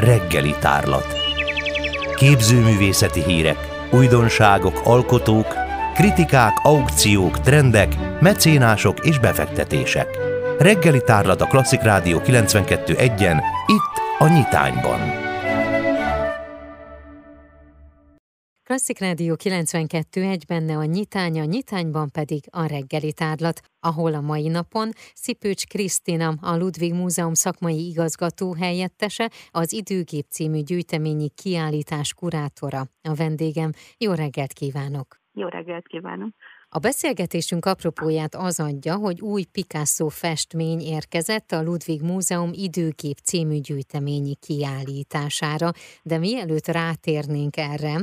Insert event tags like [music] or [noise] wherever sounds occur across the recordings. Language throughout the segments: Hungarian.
reggeli tárlat. Képzőművészeti hírek, újdonságok, alkotók, kritikák, aukciók, trendek, mecénások és befektetések. Reggeli tárlat a Klasszik Rádió 92.1-en, itt a Nyitányban. Klasszik Rádió 92 egy benne a nyitánya, nyitányban pedig a reggeli tárlat, ahol a mai napon Szipőcs Krisztina, a Ludwig Múzeum szakmai igazgató helyettese, az Időgép című gyűjteményi kiállítás kurátora. A vendégem, jó reggelt kívánok! Jó reggelt kívánok! A beszélgetésünk apropóját az adja, hogy új Picasso festmény érkezett a Ludwig Múzeum időkép című gyűjteményi kiállítására, de mielőtt rátérnénk erre,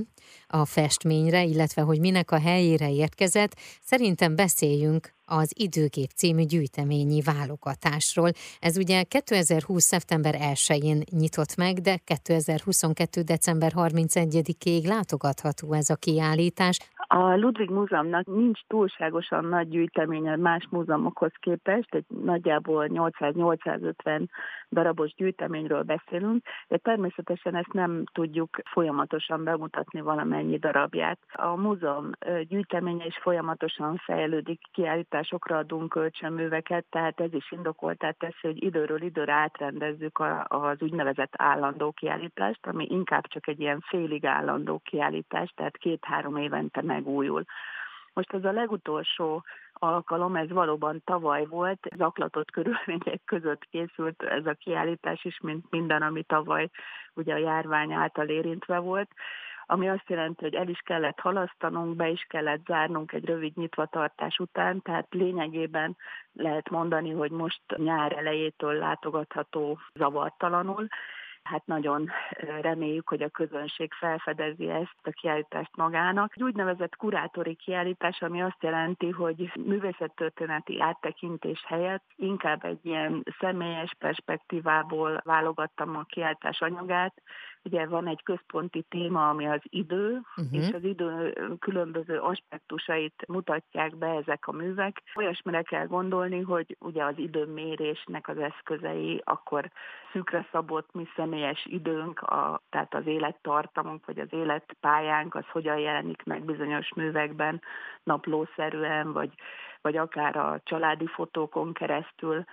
a festményre, illetve hogy minek a helyére érkezett, szerintem beszéljünk az Időgép című gyűjteményi válogatásról. Ez ugye 2020. szeptember 1-én nyitott meg, de 2022. december 31-ig látogatható ez a kiállítás. A Ludwig Múzeumnak nincs túlságosan nagy gyűjteménye más múzeumokhoz képest, egy nagyjából 800-850 darabos gyűjteményről beszélünk, de természetesen ezt nem tudjuk folyamatosan bemutatni valamennyi darabját. A múzeum gyűjteménye is folyamatosan fejlődik, kiállításokra adunk kölcsönműveket, tehát ez is indokoltá teszi, hogy időről időre átrendezzük az úgynevezett állandó kiállítást, ami inkább csak egy ilyen félig állandó kiállítás, tehát két-három évente megújul. Most ez a legutolsó alkalom, ez valóban tavaly volt, zaklatott körülmények között készült ez a kiállítás is, mint minden, ami tavaly ugye a járvány által érintve volt ami azt jelenti, hogy el is kellett halasztanunk, be is kellett zárnunk egy rövid nyitvatartás után, tehát lényegében lehet mondani, hogy most nyár elejétől látogatható zavartalanul, hát nagyon reméljük, hogy a közönség felfedezi ezt a kiállítást magának. Egy úgynevezett kurátori kiállítás, ami azt jelenti, hogy művészettörténeti áttekintés helyett inkább egy ilyen személyes perspektívából válogattam a kiállítás anyagát, Ugye van egy központi téma, ami az idő, uh-huh. és az idő különböző aspektusait mutatják be ezek a művek. Olyasmire kell gondolni, hogy ugye az időmérésnek az eszközei, akkor szűkre szabott mi személyes időnk, a, tehát az élettartamunk, vagy az életpályánk, az hogyan jelenik meg bizonyos művekben naplószerűen, vagy, vagy akár a családi fotókon keresztül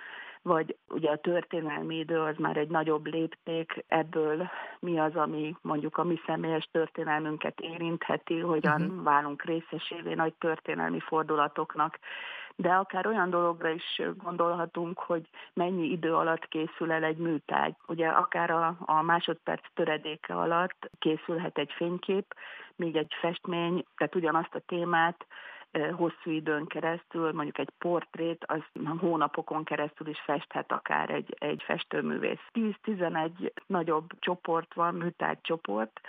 vagy ugye a történelmi idő az már egy nagyobb lépték, ebből mi az, ami mondjuk a mi személyes történelmünket érintheti, hogyan uh-huh. válunk részesévé nagy történelmi fordulatoknak, de akár olyan dologra is gondolhatunk, hogy mennyi idő alatt készül el egy műtárgy. Ugye akár a, a másodperc töredéke alatt készülhet egy fénykép, még egy festmény, tehát ugyanazt a témát hosszú időn keresztül, mondjuk egy portrét, az hónapokon keresztül is festhet akár egy, egy festőművész. 10-11 nagyobb csoport van, műtárgy csoport,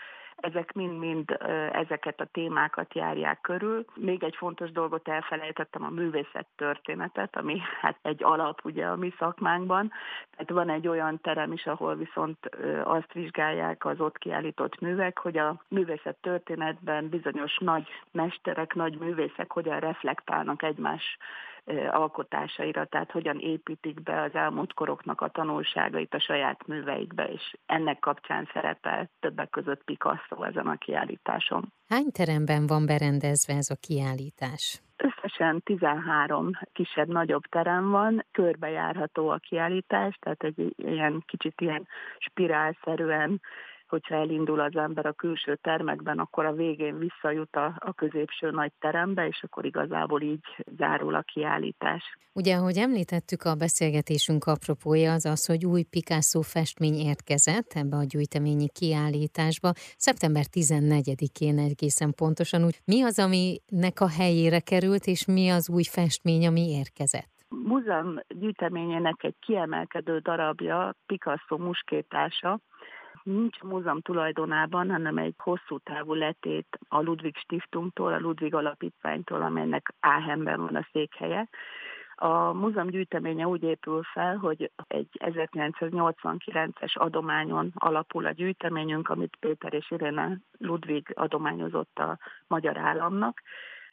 ezek mind-mind ezeket a témákat járják körül. Még egy fontos dolgot elfelejtettem, a művészet történetet, ami hát egy alap ugye a mi szakmánkban. Tehát van egy olyan terem is, ahol viszont azt vizsgálják az ott kiállított művek, hogy a művészet történetben bizonyos nagy mesterek, nagy művészek hogyan reflektálnak egymás alkotásaira, tehát hogyan építik be az elmúlt koroknak a tanulságait a saját műveikbe, és ennek kapcsán szerepel többek között Picasso ezen a kiállításon. Hány teremben van berendezve ez a kiállítás? Összesen 13 kisebb-nagyobb terem van, körbejárható a kiállítás, tehát egy ilyen kicsit ilyen spirálszerűen hogyha elindul az ember a külső termekben, akkor a végén visszajut a, a középső nagy terembe, és akkor igazából így zárul a kiállítás. Ugye, ahogy említettük, a beszélgetésünk apropója az az, hogy új Picasso festmény érkezett ebbe a gyűjteményi kiállításba. Szeptember 14-én egészen pontosan úgy. Mi az, aminek a helyére került, és mi az új festmény, ami érkezett? múzeum gyűjteményének egy kiemelkedő darabja Picasso muskétása, nincs múzeum tulajdonában, hanem egy hosszú távú letét a Ludwig Stiftungtól, a Ludwig Alapítványtól, amelynek Áhenben van a székhelye. A múzeum gyűjteménye úgy épül fel, hogy egy 1989-es adományon alapul a gyűjteményünk, amit Péter és Irene Ludwig adományozott a magyar államnak,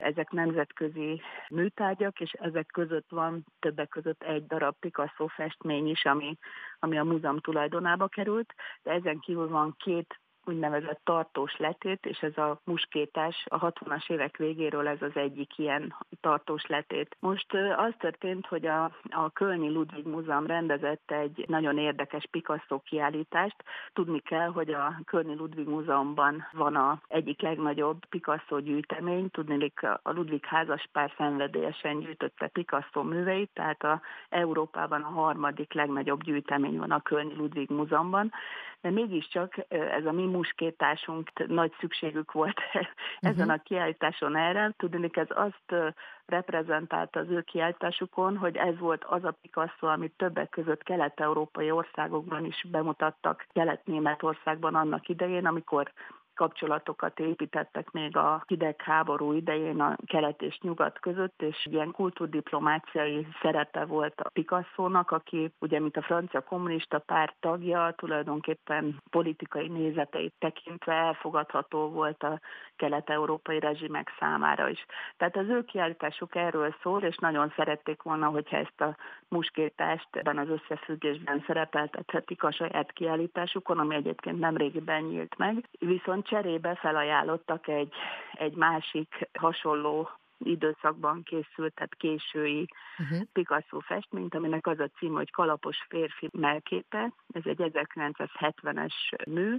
ezek nemzetközi műtárgyak, és ezek között van többek között egy darab Picasso festmény is, ami, ami a múzeum tulajdonába került, de ezen kívül van két úgynevezett tartós letét, és ez a muskétás a 60-as évek végéről ez az egyik ilyen tartós letét. Most az történt, hogy a, a Kölni Ludwig Múzeum rendezett egy nagyon érdekes Picasso kiállítást. Tudni kell, hogy a Kölni Ludwig Múzeumban van a egyik legnagyobb Picasso gyűjtemény, tudni, a Ludwig házaspár szenvedélyesen gyűjtötte Picasso műveit, tehát a Európában a harmadik legnagyobb gyűjtemény van a Kölni Ludwig Múzeumban, de mégiscsak ez a mi muskétásunk nagy szükségük volt [laughs] ezen mhm. a kiállításon erre. Tudni, ez azt reprezentálta az ő kiállításukon, hogy ez volt az a Picasso, amit többek között kelet-európai országokban is bemutattak, Kelet-Németországban annak idején, amikor kapcsolatokat építettek még a hidegháború idején a kelet és nyugat között, és ilyen kultúrdiplomáciai szerepe volt a Picasso-nak, aki ugye, mint a francia kommunista párt tagja, tulajdonképpen politikai nézeteit tekintve elfogadható volt a kelet-európai rezsimek számára is. Tehát az ő kiállításuk erről szól, és nagyon szerették volna, hogyha ezt a muskétást ebben az összefüggésben szerepeltethetik a saját kiállításukon, ami egyébként nem régiben nyílt meg. Viszont cserébe felajánlottak egy, egy másik hasonló időszakban készült, tehát késői uh-huh. Picasso festményt, aminek az a cím, hogy Kalapos férfi melképe. Ez egy 1970-es mű,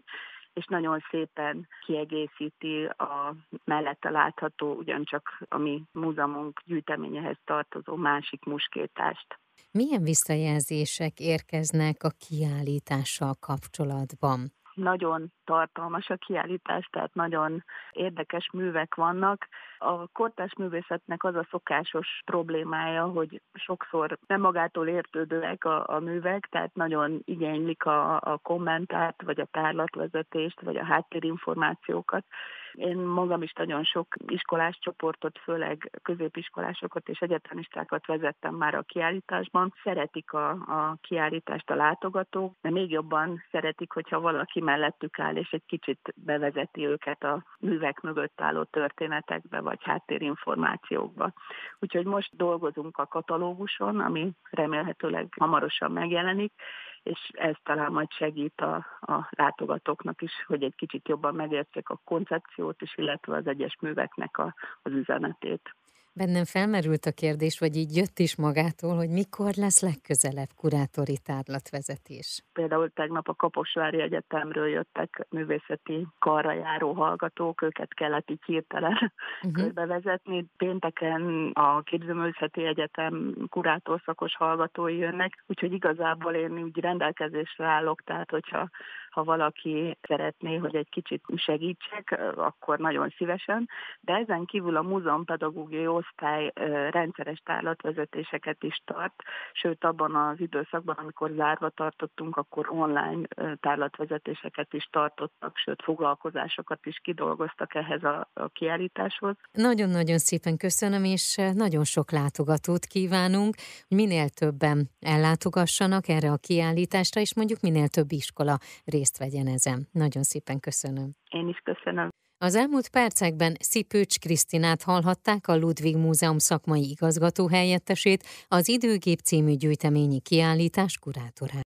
és nagyon szépen kiegészíti a mellette látható, ugyancsak a mi múzeumunk gyűjteményehez tartozó másik muskétást. Milyen visszajelzések érkeznek a kiállítással kapcsolatban? Nagyon tartalmas a kiállítás, tehát nagyon érdekes művek vannak. A kortás művészetnek az a szokásos problémája, hogy sokszor nem magától értődőek a, a művek, tehát nagyon igénylik a, a kommentát, vagy a tárlatvezetést, vagy a háttérinformációkat. Én magam is nagyon sok iskolás csoportot, főleg középiskolásokat és egyetemistákat vezettem már a kiállításban. Szeretik a, a kiállítást a látogatók, de még jobban szeretik, hogyha valaki mellettük áll, és egy kicsit bevezeti őket a művek mögött álló történetekbe, vagy háttérinformációkba. Úgyhogy most dolgozunk a katalóguson, ami remélhetőleg hamarosan megjelenik, és ez talán majd segít a, a látogatóknak is, hogy egy kicsit jobban megértsék a koncepciót is, illetve az egyes műveknek a, az üzenetét. Bennem felmerült a kérdés, vagy így jött is magától, hogy mikor lesz legközelebb kurátori tárlatvezetés? Például tegnap a Kaposvári Egyetemről jöttek művészeti karra járó hallgatók, őket kellett így hirtelen uh-huh. körbevezetni. Pénteken a Képzőművészeti Egyetem kurátorszakos hallgatói jönnek, úgyhogy igazából én úgy rendelkezésre állok, tehát hogyha ha valaki szeretné, hogy egy kicsit segítsek, akkor nagyon szívesen, de ezen kívül a múzeumpedagógiai osztály rendszeres tárlatvezetéseket is tart, sőt abban az időszakban, amikor zárva tartottunk, akkor online tárlatvezetéseket is tartottak, sőt foglalkozásokat is kidolgoztak ehhez a, a kiállításhoz. Nagyon-nagyon szépen köszönöm, és nagyon sok látogatót kívánunk, hogy minél többen ellátogassanak erre a kiállításra, és mondjuk minél több iskola részt vegyen ezen. Nagyon szépen köszönöm. Én is köszönöm. Az elmúlt percekben Szipőcs Krisztinát hallhatták a Ludwig Múzeum szakmai igazgató helyettesét, az Időgép című gyűjteményi kiállítás kurátorát.